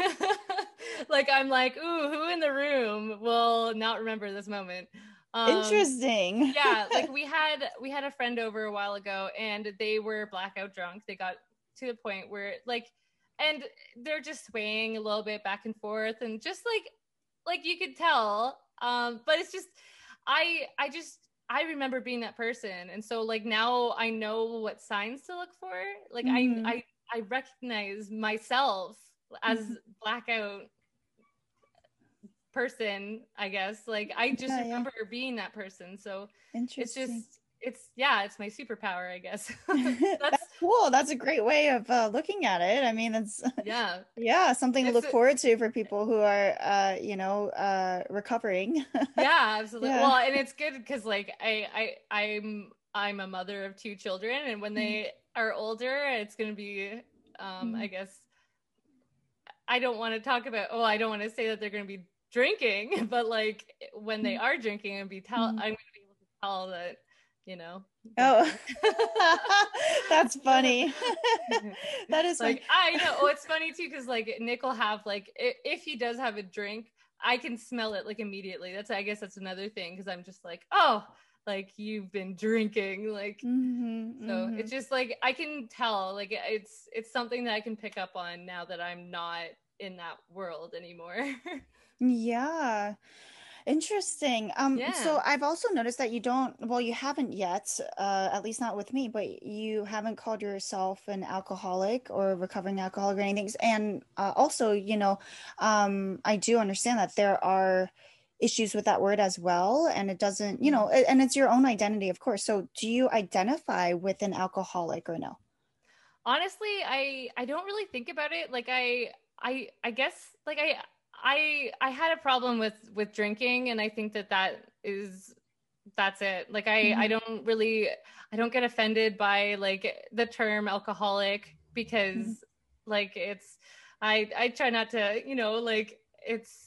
Like i'm like ooh who in the room will not remember this moment? Um, interesting. yeah like we had we had a friend over a while ago and they were blackout drunk. They got to the point where like and they're just swaying a little bit back and forth and just like like you could tell um but it's just i i just I remember being that person. And so like now I know what signs to look for. Like mm-hmm. I, I I recognize myself as mm-hmm. blackout person, I guess. Like I just yeah, remember yeah. being that person. So it's just it's yeah, it's my superpower, I guess. that's, that's, cool. That's a great way of uh, looking at it. I mean, it's yeah, yeah, something to look forward to for people who are, uh, you know, uh, recovering. yeah, absolutely. Yeah. Well, and it's good because like I, I, I'm, I'm a mother of two children, and when they mm-hmm. are older, it's going to be, um, mm-hmm. I guess, I don't want to talk about. Oh, I don't want to say that they're going to be drinking, but like when they mm-hmm. are drinking, and be tell, mm-hmm. I'm going to be able to tell that you know. Oh, that's funny. that is like I know. Oh, it's funny too because like Nick will have like if he does have a drink, I can smell it like immediately. That's I guess that's another thing because I'm just like, oh, like you've been drinking, like mm-hmm, so mm-hmm. it's just like I can tell, like it's it's something that I can pick up on now that I'm not in that world anymore. yeah Interesting. Um, yeah. so I've also noticed that you don't, well, you haven't yet, uh, at least not with me, but you haven't called yourself an alcoholic or recovering alcoholic or anything. And uh, also, you know, um, I do understand that there are issues with that word as well. And it doesn't, you know, and it's your own identity, of course. So do you identify with an alcoholic or no? Honestly, I, I don't really think about it. Like I, I, I guess like I, I I had a problem with with drinking and I think that that is that's it. Like I mm-hmm. I don't really I don't get offended by like the term alcoholic because mm-hmm. like it's I I try not to, you know, like it's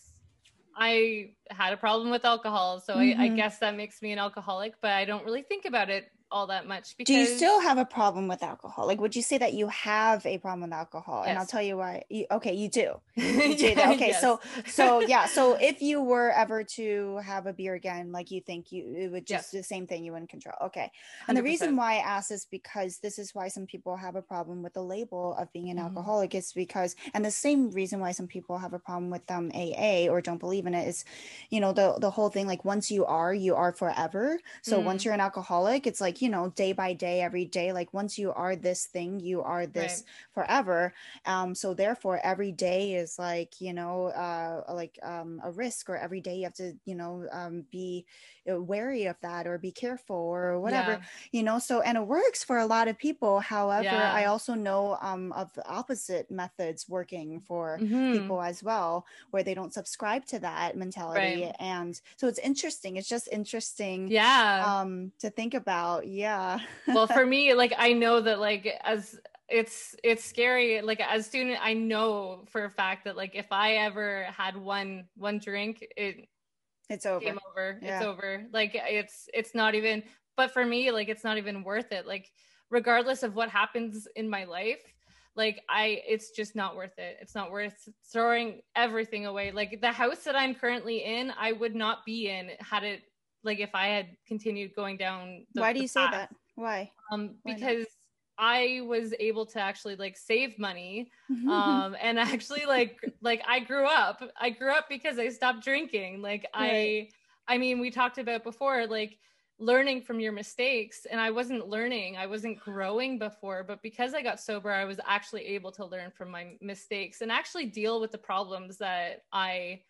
I had a problem with alcohol, so mm-hmm. I, I mm-hmm. guess that makes me an alcoholic, but I don't really think about it all that much because do you still have a problem with alcohol like would you say that you have a problem with alcohol yes. and i'll tell you why you, okay you do, you do yeah, okay yes. so so yeah so if you were ever to have a beer again like you think you it would just yes. the same thing you wouldn't control okay and 100%. the reason why i ask is because this is why some people have a problem with the label of being an mm-hmm. alcoholic is because and the same reason why some people have a problem with um aa or don't believe in it is you know the the whole thing like once you are you are forever so mm-hmm. once you're an alcoholic it's like you know day by day every day like once you are this thing you are this right. forever um so therefore every day is like you know uh like um a risk or every day you have to you know um be wary of that or be careful or whatever yeah. you know so and it works for a lot of people however yeah. i also know um of the opposite methods working for mm-hmm. people as well where they don't subscribe to that mentality right. and so it's interesting it's just interesting yeah um to think about yeah well for me like i know that like as it's it's scary like as a student i know for a fact that like if i ever had one one drink it it's over game over. yeah. it's over. Like it's it's not even but for me like it's not even worth it. Like regardless of what happens in my life like i it's just not worth it. It's not worth throwing everything away. Like the house that i'm currently in i would not be in had it like if i had continued going down the, why do you say that? Why? Um why because not? I was able to actually like save money um and actually like like I grew up I grew up because I stopped drinking like right. I I mean we talked about before like learning from your mistakes and I wasn't learning I wasn't growing before but because I got sober I was actually able to learn from my mistakes and actually deal with the problems that I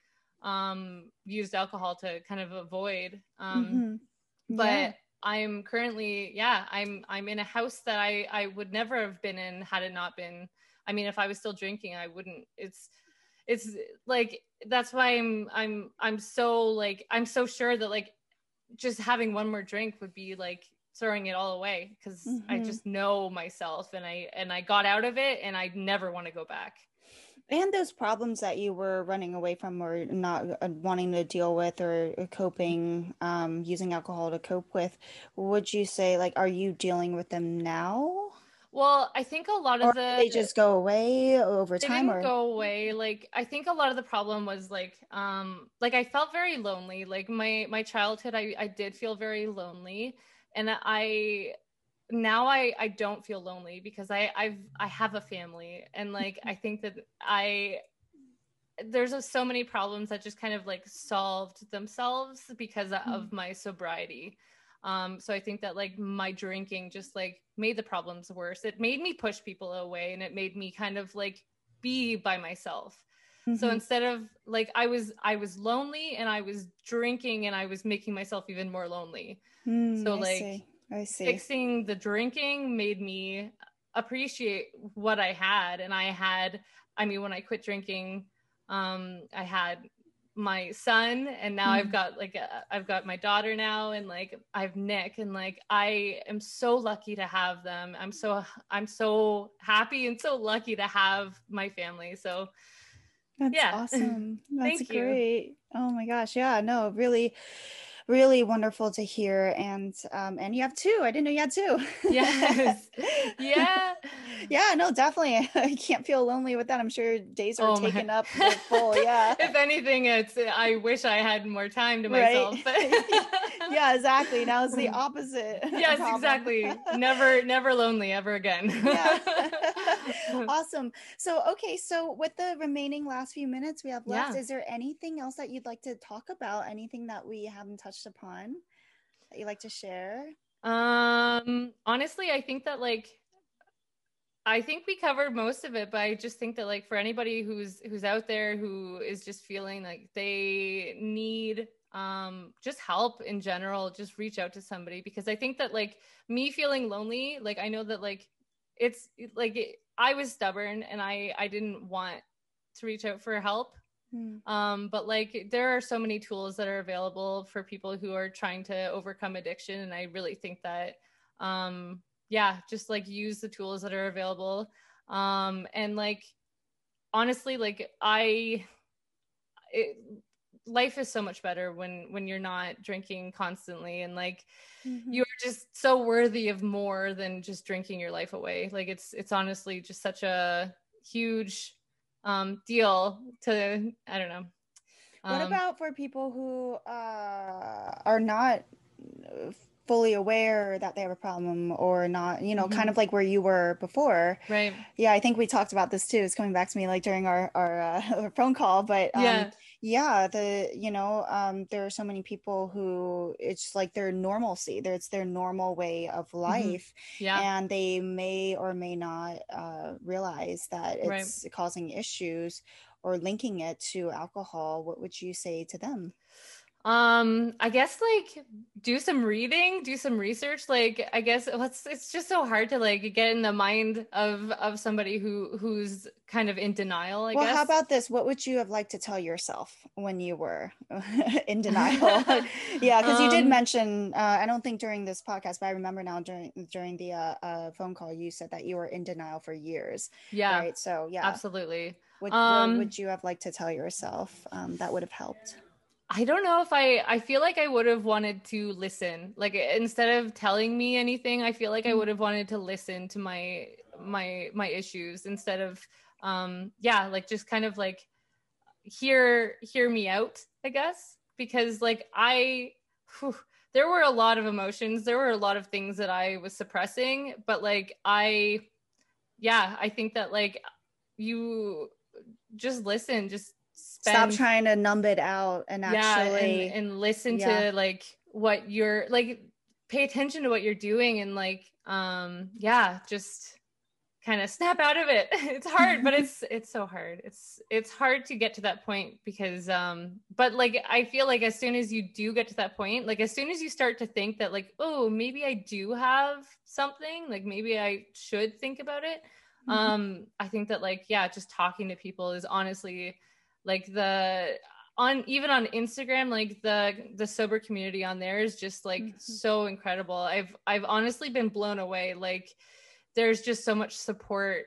um used alcohol to kind of avoid um mm-hmm. but yeah. I'm currently, yeah, I'm I'm in a house that I I would never have been in had it not been. I mean, if I was still drinking, I wouldn't. It's it's like that's why I'm I'm I'm so like I'm so sure that like just having one more drink would be like throwing it all away because mm-hmm. I just know myself and I and I got out of it and I never want to go back and those problems that you were running away from or not uh, wanting to deal with or coping um, using alcohol to cope with would you say like are you dealing with them now? Well i think a lot of the they just go away over time or go away like i think a lot of the problem was like um like i felt very lonely like my my childhood i i did feel very lonely and i now I I don't feel lonely because I I've I have a family and like I think that I there's a, so many problems that just kind of like solved themselves because mm-hmm. of my sobriety. Um, so I think that like my drinking just like made the problems worse. It made me push people away and it made me kind of like be by myself. Mm-hmm. So instead of like I was I was lonely and I was drinking and I was making myself even more lonely. Mm, so like I see. Fixing the drinking made me appreciate what I had. And I had, I mean, when I quit drinking, um, I had my son and now mm. I've got like i have got my daughter now and like I've Nick and like I am so lucky to have them. I'm so I'm so happy and so lucky to have my family. So that's yeah. awesome. That's Thank great. You. Oh my gosh. Yeah, no, really really wonderful to hear and um and you have two i didn't know you had two yes yeah yeah, no, definitely. I can't feel lonely with that. I'm sure days are oh taken my. up full. Yeah. if anything, it's I wish I had more time to myself. Right? yeah, exactly. Now it's the opposite. Yes, problem. exactly. Never, never lonely ever again. yeah. awesome. So, okay, so with the remaining last few minutes we have left, yeah. is there anything else that you'd like to talk about? Anything that we haven't touched upon that you'd like to share? Um, honestly, I think that like I think we covered most of it, but I just think that like for anybody who's who's out there who is just feeling like they need um just help in general, just reach out to somebody because I think that like me feeling lonely, like I know that like it's like it, I was stubborn and I I didn't want to reach out for help. Mm. Um, but like there are so many tools that are available for people who are trying to overcome addiction, and I really think that um, yeah, just like use the tools that are available. Um, and like honestly, like I, it, life is so much better when when you're not drinking constantly and like mm-hmm. you're just so worthy of more than just drinking your life away like it's it's honestly just such a huge um deal to i don't know. What um, about for people who uh are not fully aware that they have a problem or not you know mm-hmm. kind of like where you were before? Right. Yeah i think we talked about this too. It's coming back to me like during our our, uh, phone call but um, yeah yeah the you know um there are so many people who it's like their normalcy it's their normal way of mm-hmm. life mm-hmm. yeah and they may or may not uh realize that it's right. causing issues or linking it to alcohol what would you say to them um i guess like do some reading do some research like i guess it's, it's just so hard to like get in the mind of of somebody who who's kind of in denial I well guess. how about this? What would you have liked to tell yourself when you were in denial? Yeah because um, you did um, mention uh, i don't think during this podcast but i remember now during during the uh, uh, phone call you said that you were in denial for years yeah right? So yeah. absolutely. What, um, what would you have liked to tell yourself um, that would have helped I don't know if I I feel like I would have wanted to listen. Like instead of telling me anything, I feel like I mm. would have wanted to listen to my my my issues instead of um yeah, like just kind of like hear hear me out, I guess, because like I whew, there were a lot of emotions, there were a lot of things that I was suppressing, but like I yeah, I think that like you just listen, just spend, stop trying to numb it out and actually yeah, and, and listen yeah. to like what you're like pay attention to what you're doing and like um yeah just kind of snap out of it it's hard but it's it's so hard it's it's hard to get to that point because um but like i feel like as soon as you do get to that point like as soon as you start to think that like oh maybe i do have something like maybe i should think about it mm-hmm. um i think that like yeah just talking to people is honestly like the on even on Instagram, like the the sober community on there is just like mm-hmm. so incredible. I've I've honestly been blown away. Like there's just so much support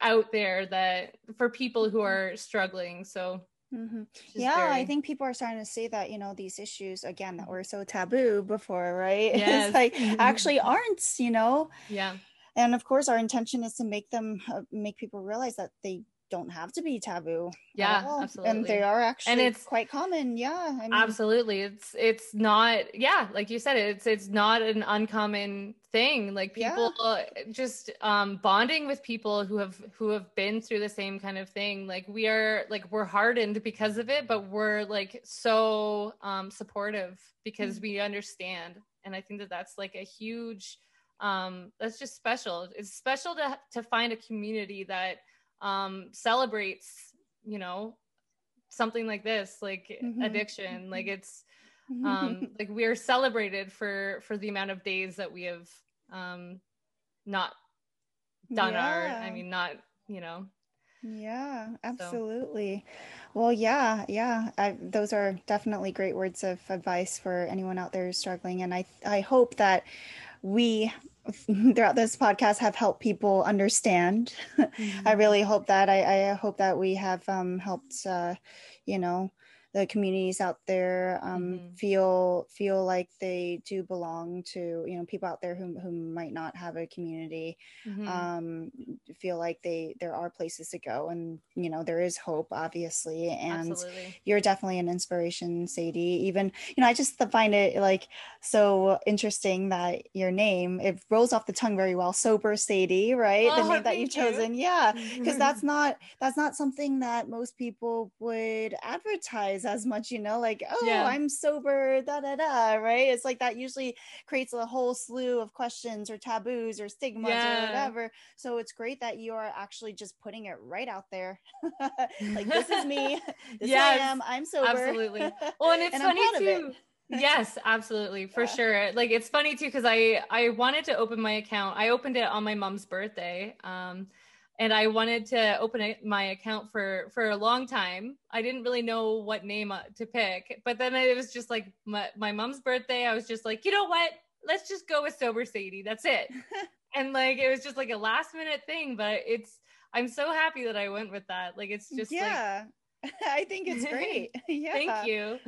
out there that for people who mm-hmm. are struggling. So Mm-hmm. Yeah, very... I think people are starting to see that, you know, these issues again that mm-hmm. were so taboo before, right? Yes. like actually aren't, you know? Yeah. And of course, our intention is to make them uh, make people realize that they don't have to be taboo. Yeah, absolutely. And they are actually and it's quite common. Yeah. I mean, absolutely. It's it's not yeah, like you said, it's it's not an uncommon thing. Like people yeah. just um bonding with people who have who have been through the same kind of thing. Like we are like we're hardened because of it, but we're like so um supportive because mm-hmm. we understand. And I think that that's like a huge um that's just special. It's special to to find a community that um, celebrates, you know, something like this, like mm-hmm. addiction. Like it's um, like we are celebrated for for the amount of days that we have um, not done yeah. our. I mean, not you know. Yeah, absolutely. So. Well, yeah, yeah. I, those are definitely great words of advice for anyone out there struggling, and I I hope that we throughout this podcast have helped people understand. Mm-hmm. I really hope that I, I, hope that we have um, helped, uh, you know, the communities out there um, mm-hmm. feel feel like they do belong to you know people out there who, who might not have a community mm-hmm. um, feel like they there are places to go and you know there is hope obviously and Absolutely. you're definitely an inspiration sadie even you know i just find it like so interesting that your name it rolls off the tongue very well sober sadie right oh, the name that you've you. chosen yeah because that's not that's not something that most people would advertise as much, you know, like, oh, yeah. I'm sober, da da da, right? It's like that usually creates a whole slew of questions or taboos or stigmas yeah. or whatever. So it's great that you are actually just putting it right out there. like, this is me. This yes, I am. I'm sober. Absolutely. Well, and it's and funny too. yes absolutely for yeah. sure like it's funny too because i i wanted to open my account i opened it on my mom's birthday um and I wanted to open my account for for a long time. I didn't really know what name uh, to pick, but then it was just like my, my mom's birthday. I was just like, you know what? Let's just go with sober Sadie. That's it. and like it was just like a last minute thing, but it's I'm so happy that I went with that. Like it's just yeah. Like, I think it's great. yeah. Thank you.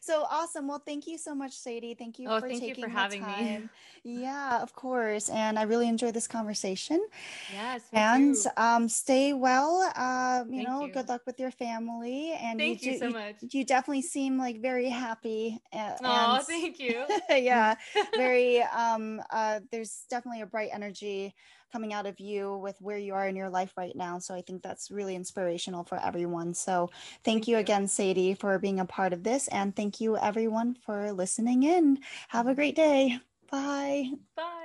so awesome. Well, thank you so much, Sadie. Thank you oh, for thank taking you for having time. me. yeah, of course. And I really enjoyed this conversation. Yes. And um, stay well. Uh, you thank know, you. good luck with your family. And thank you, you so much. You, you, definitely seem like very happy. Uh, oh, thank you. yeah, very. Um, uh, there's definitely a bright energy coming out of you with where you are in your life right now. So I think that's really inspirational for everyone. So thank, thank you, you again, Sadie, for being a part of this. And thank you, everyone, for listening in. Have a great day. Bye. Bye.